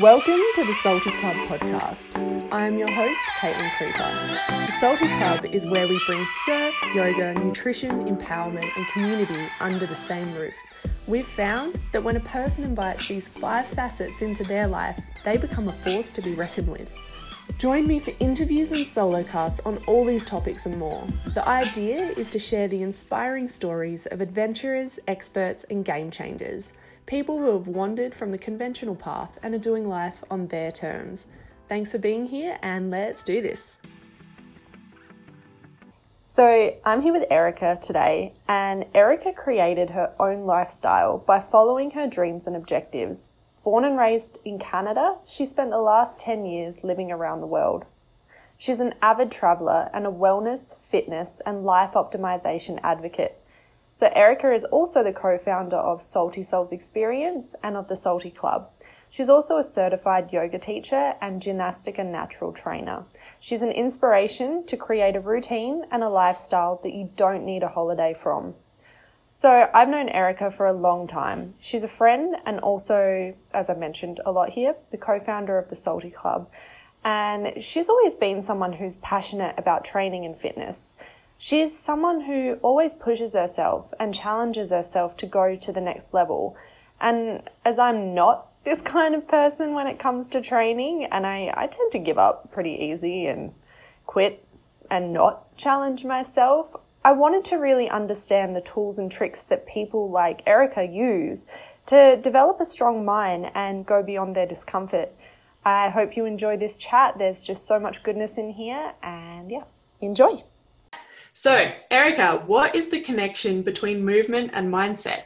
Welcome to the Salty Club podcast. I am your host, Caitlin Creeper. The Salty Club is where we bring surf, yoga, nutrition, empowerment, and community under the same roof. We've found that when a person invites these five facets into their life, they become a force to be reckoned with. Join me for interviews and solo casts on all these topics and more. The idea is to share the inspiring stories of adventurers, experts, and game changers, people who have wandered from the conventional path and are doing life on their terms. Thanks for being here, and let's do this. So, I'm here with Erika today, and Erika created her own lifestyle by following her dreams and objectives Born and raised in Canada, she spent the last 10 years living around the world. She's an avid traveller and a wellness, fitness, and life optimization advocate. So, Erika is also the co founder of Salty Souls Experience and of the Salty Club. She's also a certified yoga teacher and gymnastic and natural trainer. She's an inspiration to create a routine and a lifestyle that you don't need a holiday from. So I've known Erika for a long time. She's a friend and also, as I mentioned a lot here, the co-founder of the Salty Club. And she's always been someone who's passionate about training and fitness. She's someone who always pushes herself and challenges herself to go to the next level. And as I'm not this kind of person when it comes to training, and I, I tend to give up pretty easy and quit and not challenge myself, I wanted to really understand the tools and tricks that people like Erika use to develop a strong mind and go beyond their discomfort. I hope you enjoy this chat. There's just so much goodness in here, and yeah, enjoy. So, Erika, what is the connection between movement and mindset?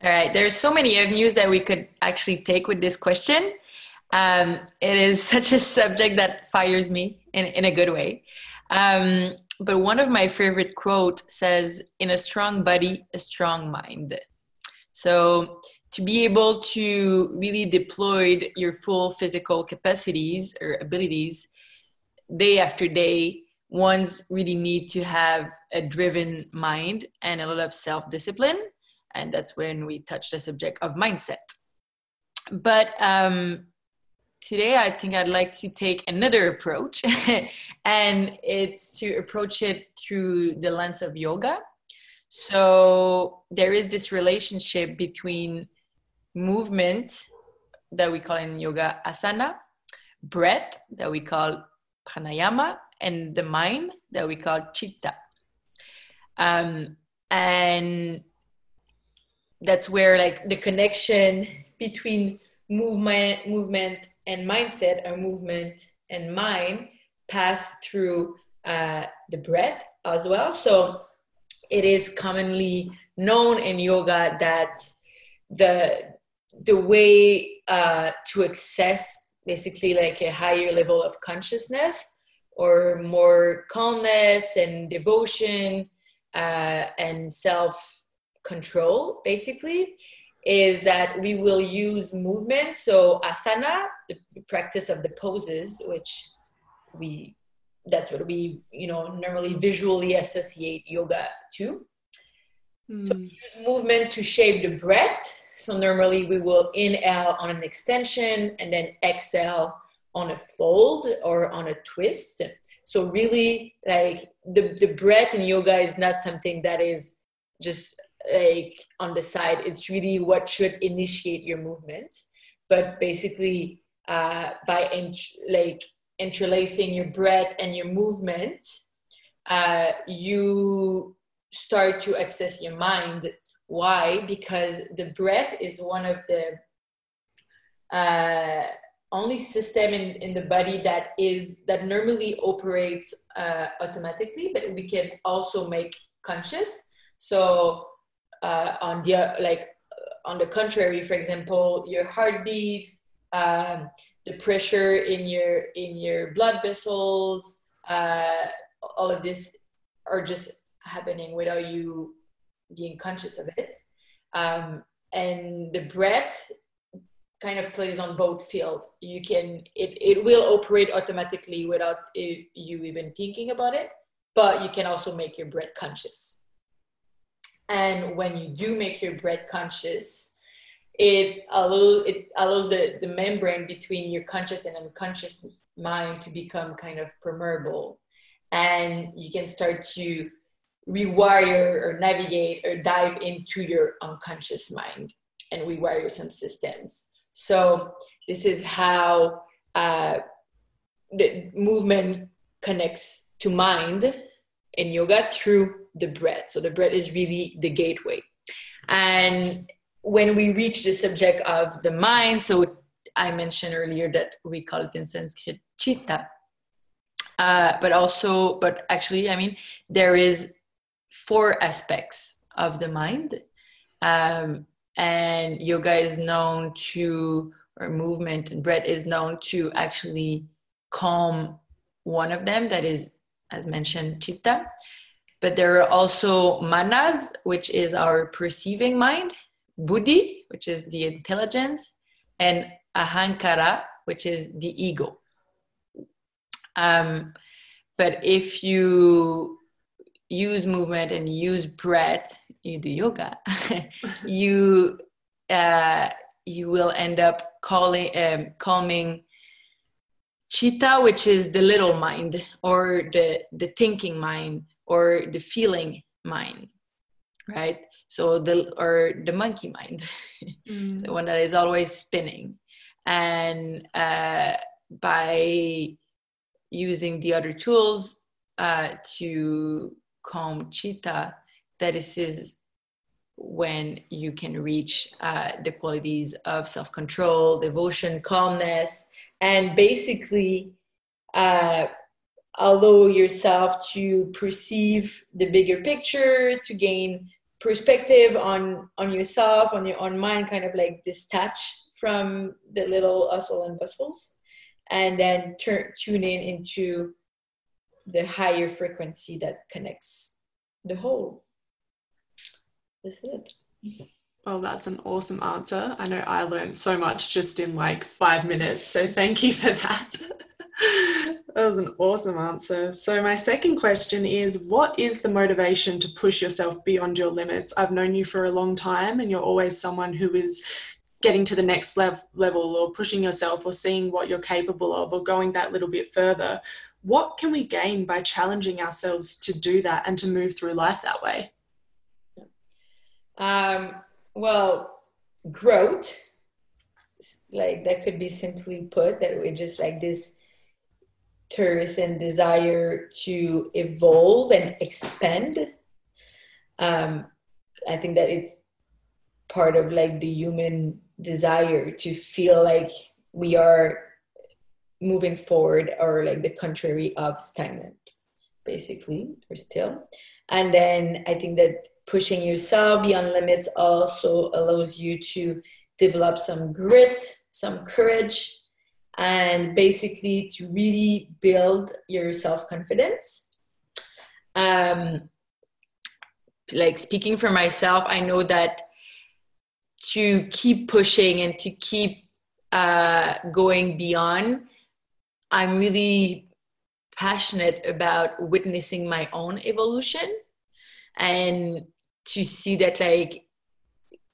All right, there's so many avenues that we could actually take with this question. Um, it is such a subject that fires me in, in a good way. Um, but one of my favorite quotes says, "In a strong body, a strong mind." So to be able to really deploy your full physical capacities or abilities day after day, one's really need to have a driven mind and a lot of self-discipline, and that's when we touch the subject of mindset. But um, today I think I'd like to take another approach, and it's to approach it through the lens of yoga. So there is this relationship between movement that we call in yoga asana, breath that we call pranayama, and the mind that we call chitta. Um, and that's where like the connection between movement movement and mindset or movement and mind pass through uh, the breath as well. So it is commonly known in yoga that the the way uh, to access basically like a higher level of consciousness or more calmness and devotion uh, and self control basically is that we will use movement. So asana, the practice of the poses, which we that's what we you know normally visually associate yoga to. Mm. So we use movement to shape the breath. So normally we will inhale on an extension and then exhale on a fold or on a twist. So really like the, the breath in yoga is not something that is just like on the side. It's really what should initiate your movement. But basically uh, by int- like interlacing your breath and your movement uh, you start to access your mind. Why? Because the breath is one of the uh, only system in, in the body that is that normally operates uh, automatically but we can also make conscious. So uh, on the like on the contrary for example your heartbeat um, the pressure in your in your blood vessels uh, all of this are just happening without you being conscious of it. Um, and the breath kind of plays on both fields. You can it, it will operate automatically without you even thinking about it but you can also make your bread conscious. And when you do make your bread conscious, it allows it allows the, the membrane between your conscious and unconscious mind to become kind of permeable. And you can start to rewire or navigate or dive into your unconscious mind and rewire some systems so this is how uh, the movement connects to mind in yoga through the breath. So the breath is really the gateway. And when we reach the subject of the mind, so I mentioned earlier that we call it in Sanskrit chitta, uh, but also, but actually, I mean, there is four aspects of the mind, um, and yoga is known to, or movement and breath is known to actually calm one of them. That is, as mentioned, chitta. But there are also manas, which is our perceiving mind, buddhi, which is the intelligence, and ahankara, which is the ego. Um, but if you use movement and use breath, you do yoga, you uh, you will end up calling um, calming chitta, which is the little mind or the the thinking mind or the feeling mind right so the or the monkey mind mm. the one that is always spinning and uh, by using the other tools uh, to calm chitta that this is when you can reach uh, the qualities of self-control devotion calmness and basically uh, allow yourself to perceive the bigger picture to gain perspective on on yourself on your own mind kind of like detach from the little hustle and bustles and then turn tune in into the higher frequency that connects the whole it well, that's an awesome answer. I know I learned so much just in like five minutes. So thank you for that. that was an awesome answer. So, my second question is What is the motivation to push yourself beyond your limits? I've known you for a long time, and you're always someone who is getting to the next lev- level or pushing yourself or seeing what you're capable of or going that little bit further. What can we gain by challenging ourselves to do that and to move through life that way? Um, well, growth, like that could be simply put, that we're just like this thirst and desire to evolve and expand. Um, I think that it's part of like the human desire to feel like we are moving forward or like the contrary of stagnant, basically, or still. And then I think that pushing yourself beyond limits also allows you to develop some grit, some courage, and basically to really build your self confidence. Um, like speaking for myself, I know that to keep pushing and to keep uh, going beyond, I'm really passionate about witnessing my own evolution and to see that like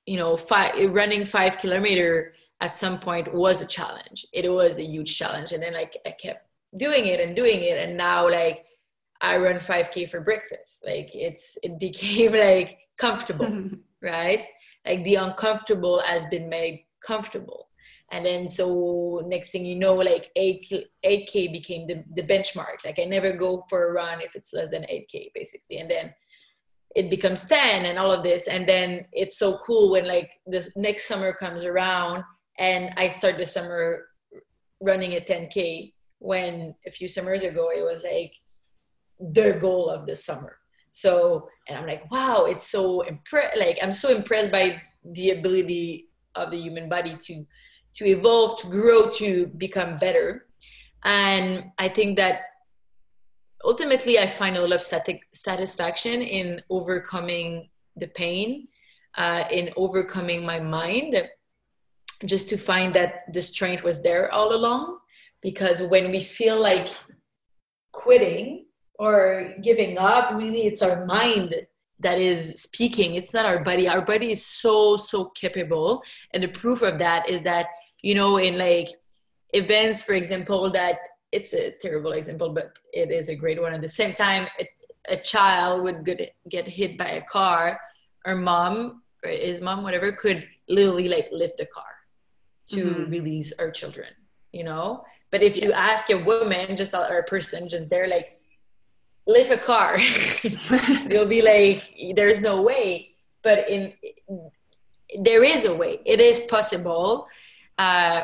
you know five, running five kilometer at some point was a challenge. It was a huge challenge. And then like I kept doing it and doing it. And now like I run 5K for breakfast. Like it's it became like comfortable, right? Like the uncomfortable has been made comfortable. And then so next thing you know, like 8, 8K became the, the benchmark. Like I never go for a run if it's less than 8K basically. And then it becomes 10 and all of this. And then it's so cool when like this next summer comes around and I start the summer running a 10K when a few summers ago it was like the goal of the summer. So, and I'm like, wow, it's so impressed. Like, I'm so impressed by the ability of the human body to to evolve, to grow, to become better. And I think that ultimately, I find a lot of sati- satisfaction in overcoming the pain, uh, in overcoming my mind just to find that the strength was there all along. Because when we feel like quitting or giving up really it's our mind that is speaking. It's not our body. Our body is so so capable. And the proof of that is that you know in like events for example that it's a terrible example but it is a great one. At the same time a, a child would get, get hit by a car or mom or his mom whatever could literally like lift the car to mm-hmm. release our children you know? But if yes. you ask a woman just or a person just they're like lift a car you'll be like there's no way. But in there is a way. It is possible. Uh,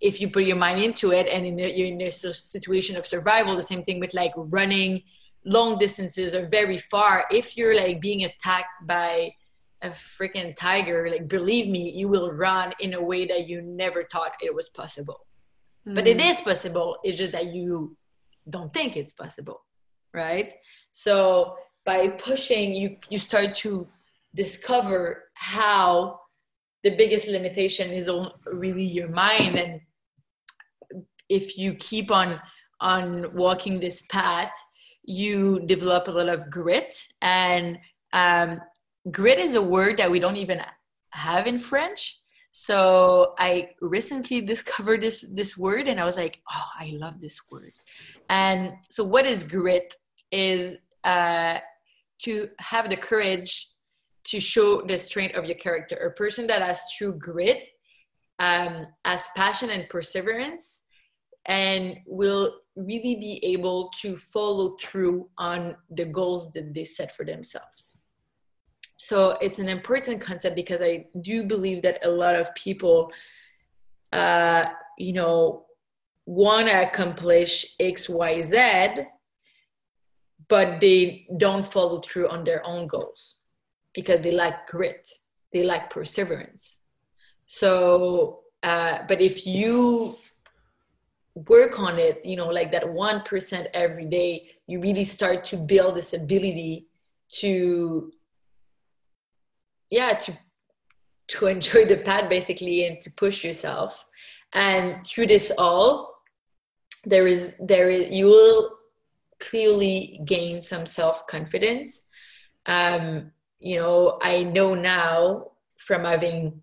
if you put your mind into it and in a, you're in a situation of survival the same thing with like running long distances or very far if you're like being attacked by a freaking tiger like believe me you will run in a way that you never thought it was possible mm. but it mm. possible it's just that you don't think it's possible right so by pushing you you start to discover how the biggest limitation is really your mind and if you keep on on walking this path you develop a lot of grit. And um, grit is a word that we don't even have in french. So i recently discovered this this word and i was like oh i love this word. And so what is grit? Is uh, to have the courage to show the strength of your character. A person that has true grit um, has passion and perseverance and will really be able to follow through on the goals that they set for themselves. So it's an important concept because I do believe that a lot of people, uh, you know, want to accomplish X, Y, Z, but they don't follow through on their own goals because they lack grit, they lack perseverance. So, uh, but if you work on it you know like that 1% every day you really start to build this ability to yeah to to enjoy the path basically and to push yourself. And through this all there is there is you will clearly gain some self-confidence. Um you know i know now from having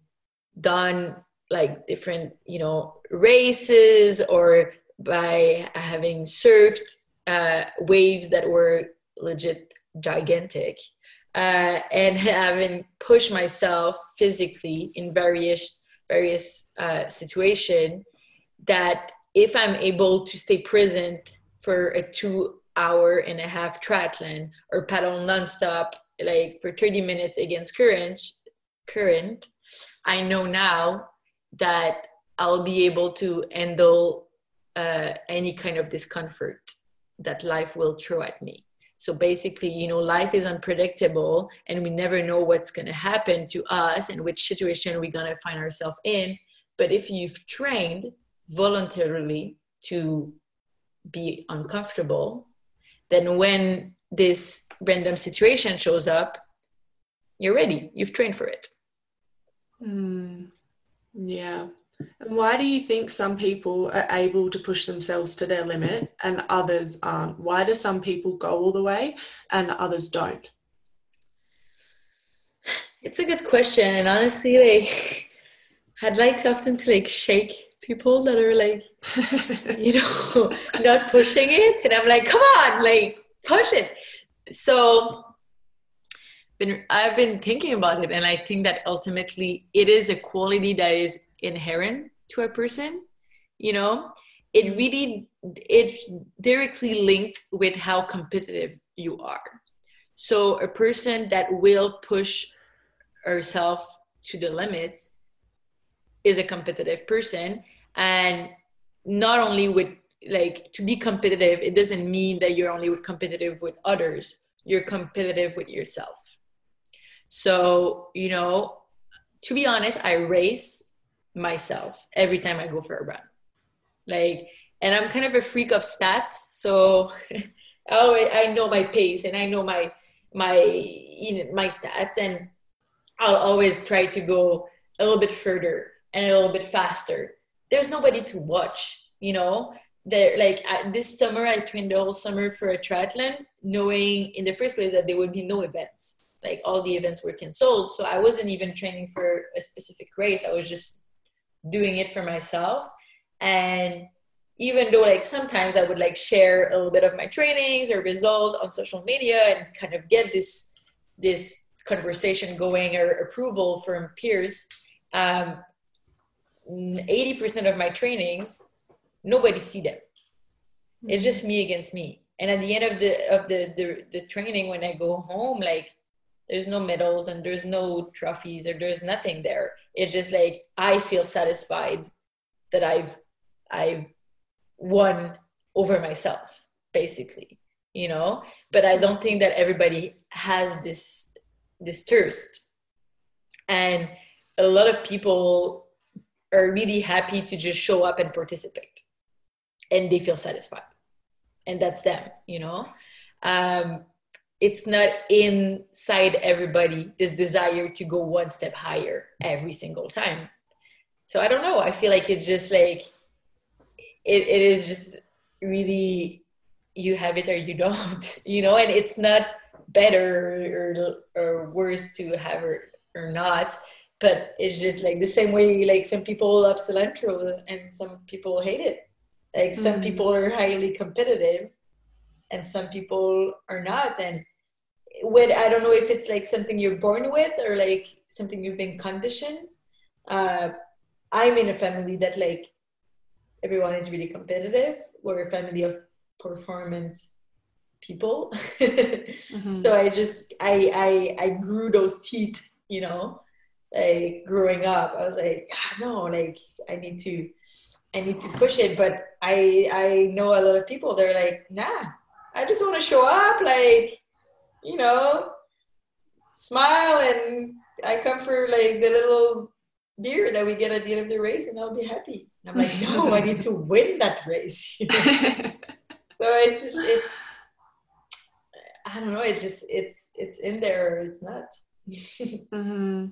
done like different you know races or by having surfed uh, waves that were legit gigantic uh, and having pushed myself physically in various various uh, situation that if i'm able to stay present for a two hour and a half triathlon or paddle nonstop like for 30 minutes against current current i know now that I'll be able to handle uh, any kind of discomfort that life will throw at me. So basically, you know, life is unpredictable and we never know what's going to happen to us and which situation we're going to find ourselves in. But if you've trained voluntarily to be uncomfortable, then when this random situation shows up, you're ready. You've trained for it. Mm, yeah. And why do you think some people are able to push themselves to their limit and others aren't? Why do some people go all the way and others don't? It's a good question. And honestly, like, I'd like often to like shake people that are like, you know, not pushing it. And I'm like, come on, like, push it. So, been, I've been thinking about it, and I think that ultimately it is a quality that is inherent to a person you know? It mm-hmm. really it directly linked with how competitive you are. So a person that will push herself to the limits is a competitive person and not only with like to be competitive it doesn't mean that you're only competitive with others you're competitive with yourself so you know to be honest i race myself every time I go for a run. Like, and I'm kind of a freak of stats, so oh, I know my pace and I know my my you know, my stats, and I'll always try to go a little bit further and a little bit faster. There's nobody to watch, you know. There, like this summer, I trained the whole summer for a triathlon, knowing in the first place that there would be no events like all the events were canceled. So i wasn't even training for a specific race. I was just doing it for myself. And even though like sometimes i would like share a little bit of my trainings or result on social media and kind of get this this conversation going or approval from peers um, 80% of my trainings nobody see them. It's just me against me. And at the end of the of the, the the training when i go home like there's no medals and there's no trophies or there's nothing there. It's just like i feel satisfied that i've i've won over myself basically you know? But i don't think that everybody has this this thirst. And a lot of people are really happy to just show up and participate. And they feel satisfied. And that's them you know? Um, it's not inside everybody this desire to go one step higher every single time. So i don't know. I feel like it's just like it, it is just really you have it or you don't you know and it's not better or, or worse to have it or not but it's just like the same way like some people love cilantro and some people hate it. Like some mm-hmm. people are highly competitive and some people are not and with i don't know if it's like something you're born with or like something you've been conditioned uh, i'm in a family that like everyone is really competitive we're a family of performance people mm-hmm. so i just I, I i grew those teeth you know like growing up i was like ah, no like i need to I need to push it. But I I know a lot of people they're like, nah, I just want to show up, like, you know, smile and I come for like the little beer that we get at the end of the race and I'll be happy. And I'm like, no, I need to win that race. so it's it's I don't know, it's just it's it's in there it's not. mm-hmm.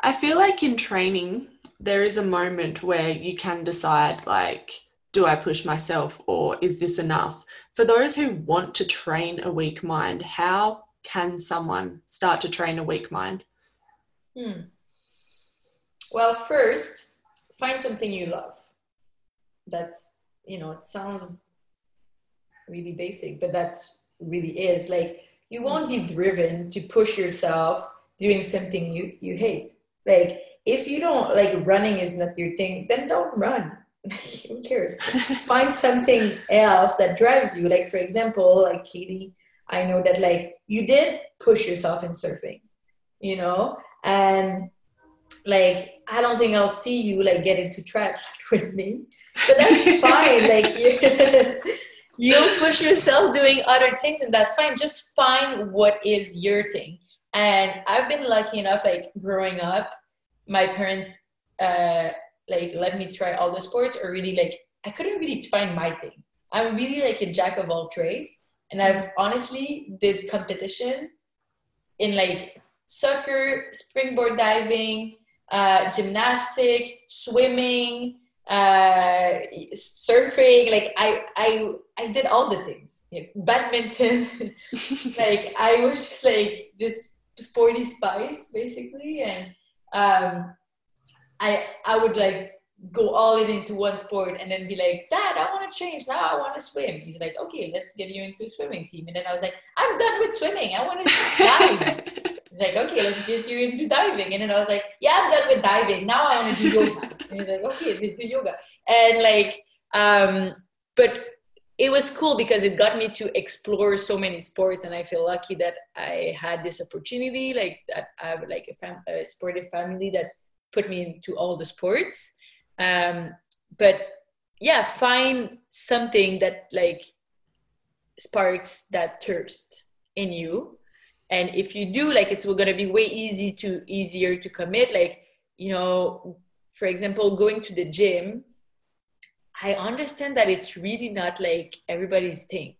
I feel like in training, there is a moment where you can decide, like, do I push myself or is this enough? For those who want to train a weak mind, how can someone start to train a weak mind? Hmm. Well, first, find something you love. That's, you know, it sounds really basic, but that's really is. Like, you won't be driven to push yourself doing something you, you hate like if you don't like running is not your thing, then don't run. Who cares? Find something else that drives you. Like for example, like Katie, I know that like you did push yourself in surfing, you know, and like I don't think I'll see you like get into track with me, but that's fine. Like you, you'll push yourself doing other things, and that's fine. Just find what is your thing. And I've been lucky enough, like growing up, my parents uh, like let me try all the sports, or really like I couldn't really find my thing. I'm really like a jack of all trades, and I've honestly did competition in like soccer, springboard diving, uh, gymnastic, swimming, uh, surfing. Like I, I, I did all the things. Badminton. like I was just like this sporty spice basically and um i i would like go all in into one sport and then be like dad i want to change. Now i want to swim. He's like okay let's get you into a swimming team. And then i was like i'm done with swimming. I want to dive he's like okay let's get you into diving. And then i was like yeah i'm done with diving. Now i want to do yoga. And he's like okay let's do yoga. And like um but it was cool because it got me to explore so many sports and i feel lucky that i had this opportunity like that i have like a, fam- a sportive family that put me into all the sports um, but yeah find something that like sparks that thirst in you and if you do like it's to be way easy to easier to commit like you know for example going to the gym I understand that it's really not like everybody's thing,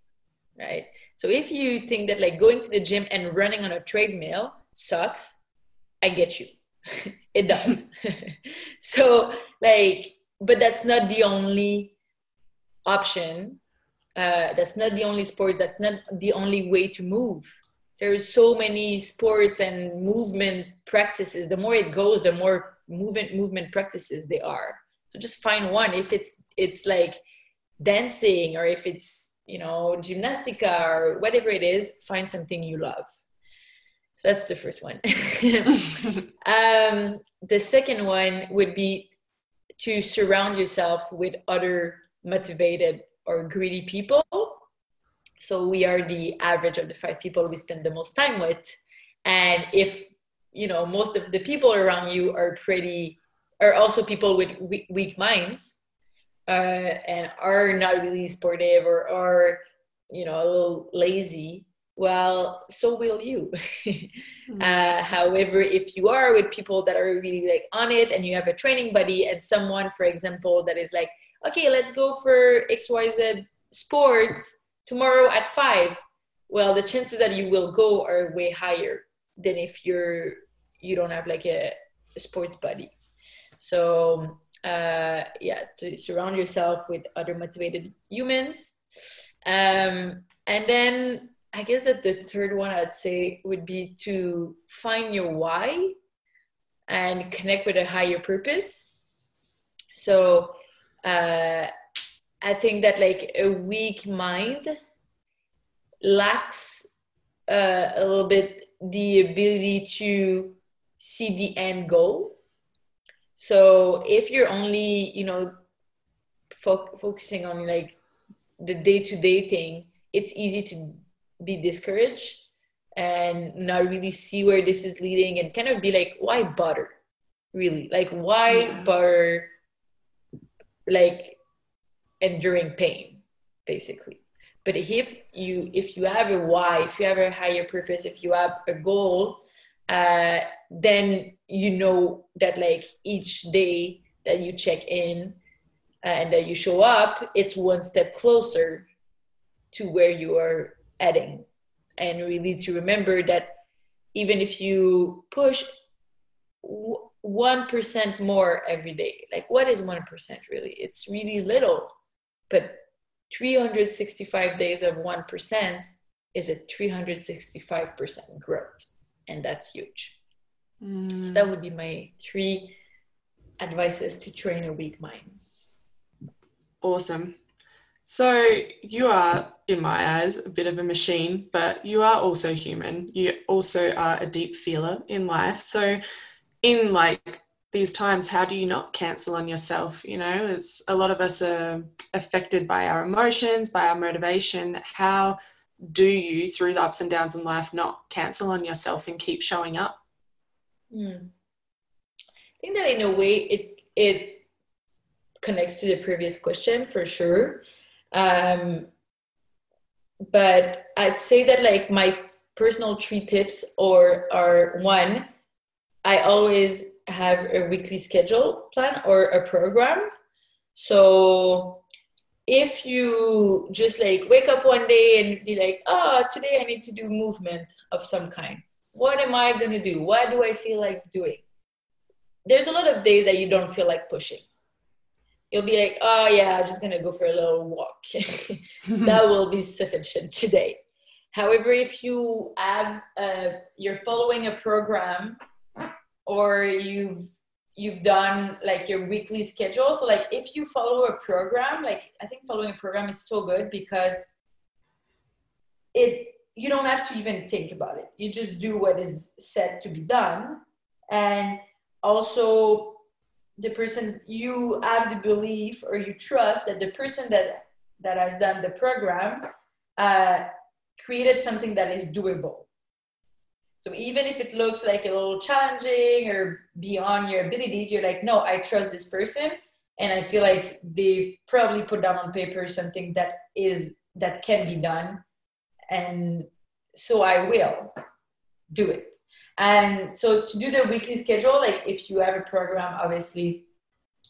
right? So if you think that like going to the gym and running on a treadmill sucks, I get you. it does. so like, but that's not the only option. Uh, that's not the only sport. That's not the only way to move. there's so many sports and movement practices the more it goes the more movement movement practices they are so just find one if it's it's like dancing or if it's you know Ginastica or whatever it is find something you love so that's the first one. Um, the second one would be to surround yourself with other motivated or greedy people. So we are the average of the five people we spend the most time with. And if you know most of the people around you are pretty are also people with weak, weak minds uh, and are not really sportive or are you know a little lazy well so will you mm-hmm. uh, however if you are with people that are really like on it and you have a training buddy and someone for example that is like okay let's go for xyz sports tomorrow at five well the chances that you will go are way higher than if you're you don't have like a, a sports buddy so uh, yeah, to surround yourself with other motivated humans. Um, and then I guess that the third one I'd say would be to find your why and connect with a higher purpose. So uh, I think that like a weak mind lacks uh, a little bit the ability to see the end goal so if you're only you know fo- focusing on like the day-to-day thing it's easy to be discouraged and not really see where this is leading and kind of be like why butter really like why yeah. butter like enduring pain basically but if you if you have a why if you have a higher purpose if you have a goal uh, then you know that like each day that you check in uh, and that you show up it's one step closer to where you are heading and really to remember that even if you push 1% more every day like what is 1% really it's really little but 365 days of 1% is a 365% growth and that's huge. Mm. So that would be my three advices to train a weak mind. Awesome. So you are, in my eyes, a bit of a machine, but you are also human. You also are a deep feeler in life. So in like these times, how do you not cancel on yourself? You know, it's a lot of us are affected by our emotions, by our motivation. How do you through the ups and downs in life not cancel on yourself and keep showing up mm. i think that in a way it it connects to the previous question for sure um, but i'd say that like my personal three tips or are one i always have a weekly schedule plan or a program so if you just like wake up one day and be like, oh, today I need to do movement of some kind. What am I going to do? What do I feel like doing? There's a lot of days that you don't feel like pushing. You'll be like, oh, yeah, I'm just to go for a little walk. that will be sufficient today. However, if you have, uh, you're following a program or you've you've done like your weekly schedule so like if you follow a program like i think following a program is so good because it you don't have to even think about it you just do what is said to be done and also the person you have the belief or you trust that the person that that has done the program uh, created something that is doable so even if it looks like a little challenging or beyond your abilities, you're like, no, I trust this person. And I feel like they probably put down on paper something that is that can be done. And so I will do it. And so to do the weekly schedule, like if you have a program, obviously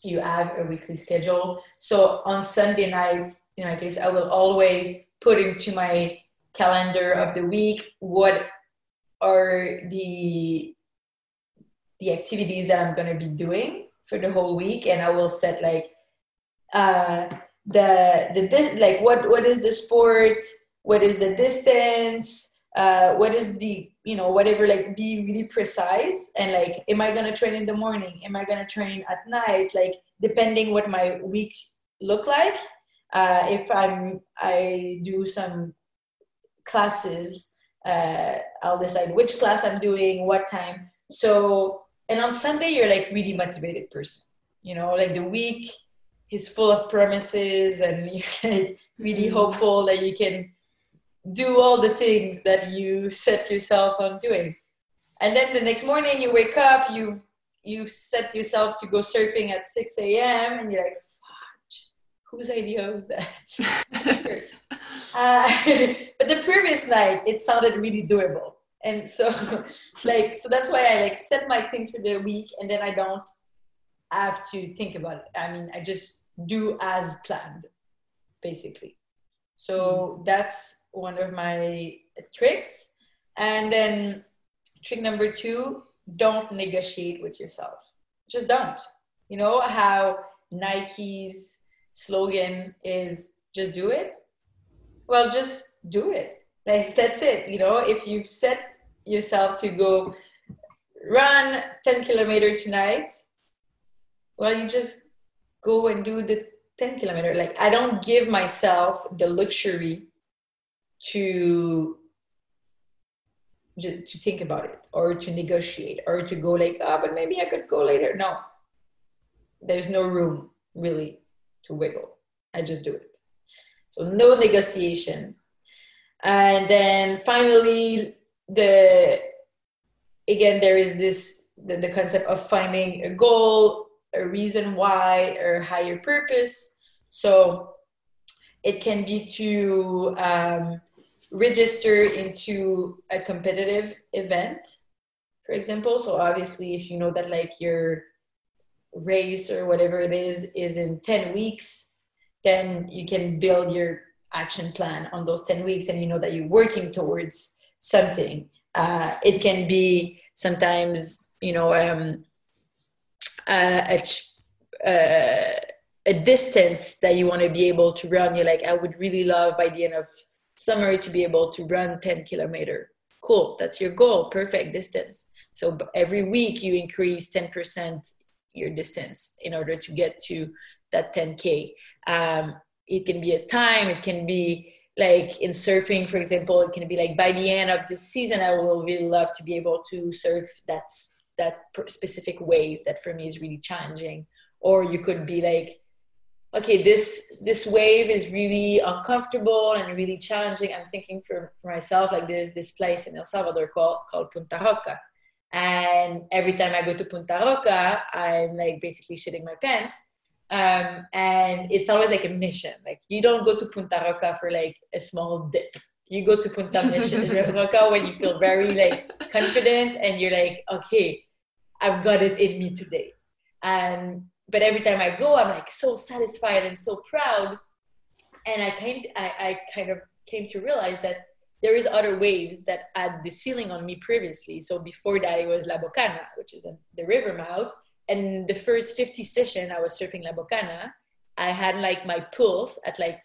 you have a weekly schedule. So on Sunday night, in my case, I will always put into my calendar of the week what are the the activities that I'm gonna be doing for the whole week, and I will set like uh, the the like what what is the sport, what is the distance, uh, what is the you know whatever like be really precise and like am i going to train in the morning? Am i going to train at night? Like depending what my week look like uh, if i'm i do some classes uh, i'll decide which class i'm doing what time. So and on sunday you're like really motivated person you know? Like the week is full of promises and really mm-hmm. hopeful that you can do all the things that you set yourself on doing. And then the next morning you wake up you you set yourself to go surfing at 6 a.m and you're like whose idea was that? Uh, but the previous night it sounded really doable. And so like so that's why i like set my things for the week and then i don't have to think about it. I mean i just do as planned basically. So mm. that's one of my tricks. And then trick number two, don't negotiate with yourself. Just don't. You know how Nike's slogan is just do it? Well, just do it. Like that's it. You know, if you've set yourself to go run 10 kilometer tonight, well, you just go and do the 10 kilometer like i don't give myself the luxury to just to think about it or to negotiate or to go like oh but maybe i could go later. No. There's no room really to wiggle. I just do it. So no negotiation. And then finally the again there is this the, the concept of finding a goal a reason why or higher purpose. So it can be to um, register into a competitive event, for example. So obviously, if you know that like your race or whatever it is is in 10 weeks, then you can build your action plan on those 10 weeks and you know that you're working towards something. Uh, it can be sometimes, you know, um, a, a, a distance that you want to be able to run. You're like, I would really love by the end of summer to be able to run 10 kilometer. Cool, that's your goal. Perfect distance. So every week you increase 10% your distance in order to get to that 10k. Um, it can be a time. It can be like in surfing, for example. It can be like by the end of the season, I will really love to be able to surf that that specific wave that for me is really challenging or you could be like okay this this wave is really uncomfortable and really challenging. I'm thinking for, for myself like there's this place in el salvador called, called punta roca. And every time i go to punta roca i'm like basically shitting my pants. Um, and it's always like a mission. Like you don't go to punta roca for like a small dip. You go to Punta Roca when you feel very like confident and you're like, okay, I've got it in me today. And but every time I go, I'm like so satisfied and so proud. And I kind I, I kind of came to realize that there is other waves that had this feeling on me previously. So before that, it was La Bocana, which is a, the river mouth. And the first 50 session I was surfing La Bocana, I had like my pulse at like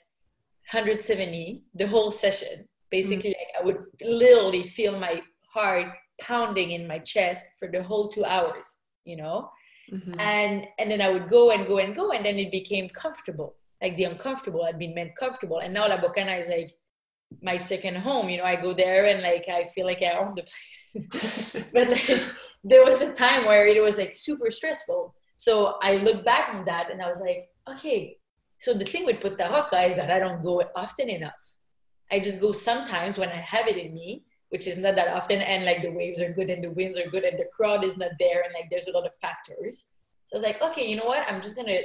170 the whole session basically mm-hmm. like i would literally feel my heart pounding in my chest for the whole two hours you know mm-hmm. and and then i would go and go and go and then it became comfortable. Like the uncomfortable had been made comfortable. And now la bocana is like my second home. You know i go there and like i feel like i own the place. But like there was a time where it was like super stressful. So i look back on that and i was like okay. So the thing with punta roca is that i don't go often enough. I just go sometimes when I have it in me, which is not that often, and like the waves are good and the winds are good and the crowd is not there, and like there's a lot of factors. So I was like, okay, you know what? I'm just gonna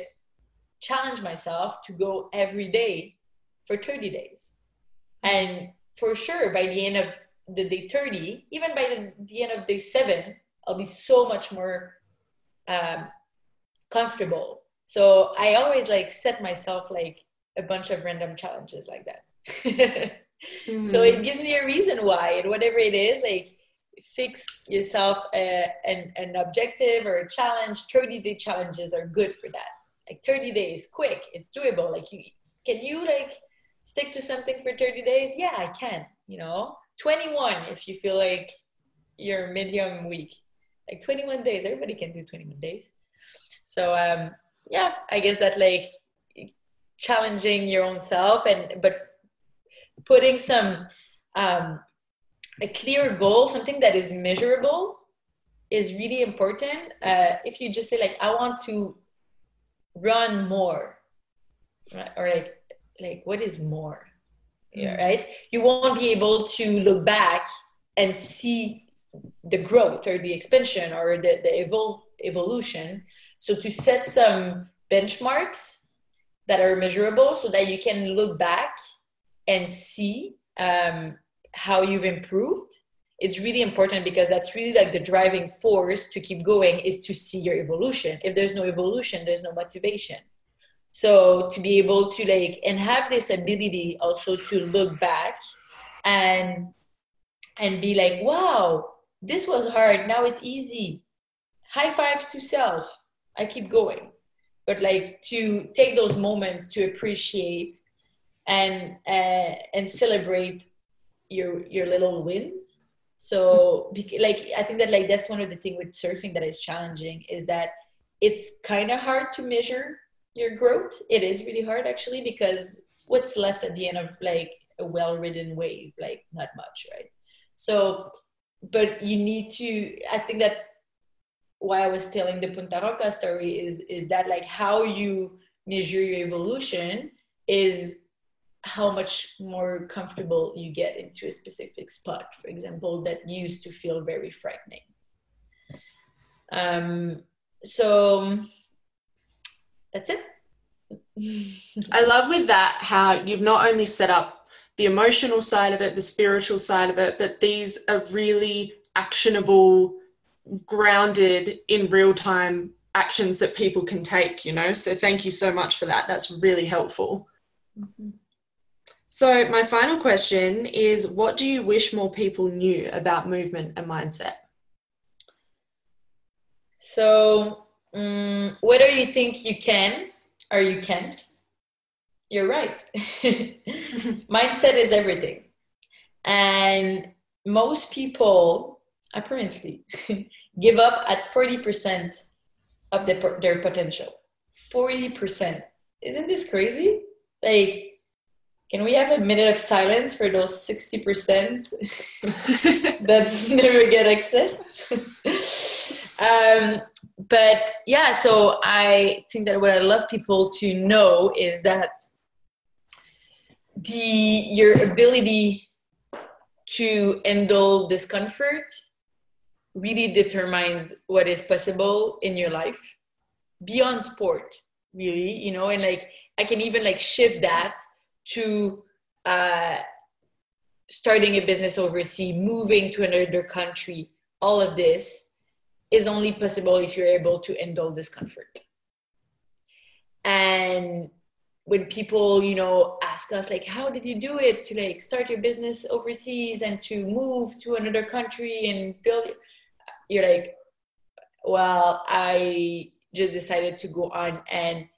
challenge myself to go every day for 30 days. And for sure, by the end of the day 30, even by the, the end of day seven, I'll be so much more um, comfortable. So I always like set myself like a bunch of random challenges like that mm-hmm. So it gives me a reason why, and whatever it is, like fix yourself a, an, an objective or a challenge. 30 day challenges are good for that. Like 30 days, quick, it's doable. Like you can you like stick to something for 30 days? Yeah, I can, you know. 21 if you feel like you're medium weak. Like 21 days, everybody can do 21 days. So um, yeah, I guess that like challenging your own self and but putting some um, a clear goal, something that is measurable, is really important. Uh, if you just say like, I want to run more, right? or like, like what is more, yeah, mm. right? You won't be able to look back and see the growth or the expansion or the, the evol- evolution. So to set some benchmarks that are measurable so that you can look back and see um, how you've improved it's really important because that's really like the driving force to keep going is to see your evolution. If there's no evolution there's no motivation. So to be able to like and have this ability also to look back and and be like wow this was hard. Now it's easy. High five to self. I keep going. But like to take those moments to appreciate and uh, and celebrate your your little wins. So like i think that like that's one of the things with surfing that is challenging is that it's kind of hard to measure your growth. It is really hard actually because what's left at the end of like a well-ridden wave? Like not much right? So but you need to i think that why i was telling the punta roca story is is that like how you measure your evolution is how much more comfortable you get into a specific spot, for example, that used to feel very frightening. Um, so that's it. I love with that how you've not only set up the emotional side of it, the spiritual side of it, but these are really actionable, grounded in real time actions that people can take, you know? So thank you so much for that. That's really helpful. Mm-hmm. So, my final question is what do you wish more people knew about movement and mindset? So, um, whether you think you can or you can't, you're right. mindset is everything. And most people, apparently, give up at 40% of the, their potential. 40%. Isn't this crazy? Like, can we have a minute of silence for those 60% that never get accessed? um, but yeah, so I think that what I love people to know is that the your ability to handle discomfort really determines what is possible in your life beyond sport really you know and like i can even like shift that to uh, starting a business overseas, moving to another country, all of this is only possible if you're able to handle discomfort. And when people, you know, ask us like, how did you do it to like start your business overseas and to move to another country and build, you're like, well, I just decided to go on and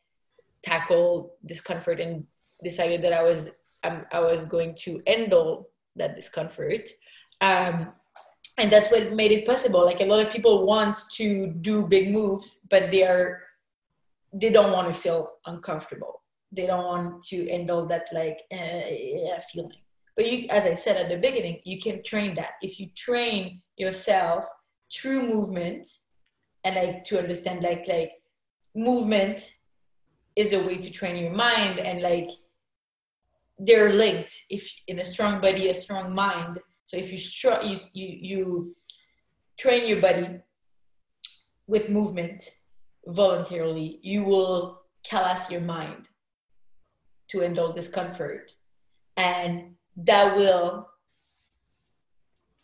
tackle discomfort and decided that I was um, I was going to handle that discomfort. Um, and that's what made it possible. Like a lot of people want to do big moves, but they are they don't want to feel uncomfortable. They don't want to handle that like uh, yeah, feeling. But you, as I said at the beginning, you can train that. If you train yourself through movement and like to understand like like movement is a way to train your mind and like they're linked if in a strong body a strong mind. So if you str- you, you you train your body with movement voluntarily you will callous your mind to handle discomfort. And that will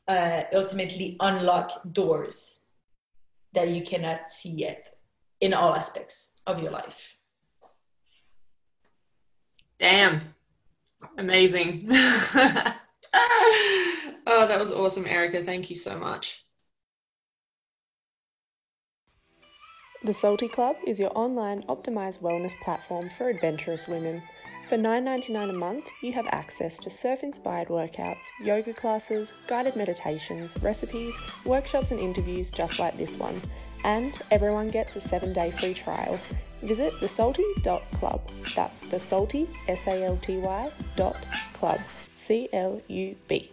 uh, ultimately unlock doors that you cannot see yet in all aspects of your life. Damn Amazing. oh, that was awesome, Erika. Thank you so much. The Salty Club is your online optimized wellness platform for adventurous women. For $9.99 a month, you have access to surf inspired workouts, yoga classes, guided meditations, recipes, workshops, and interviews just like this one. And everyone gets a seven day free trial. Visit thesalty.club. That's the salty, dot club. C L U B.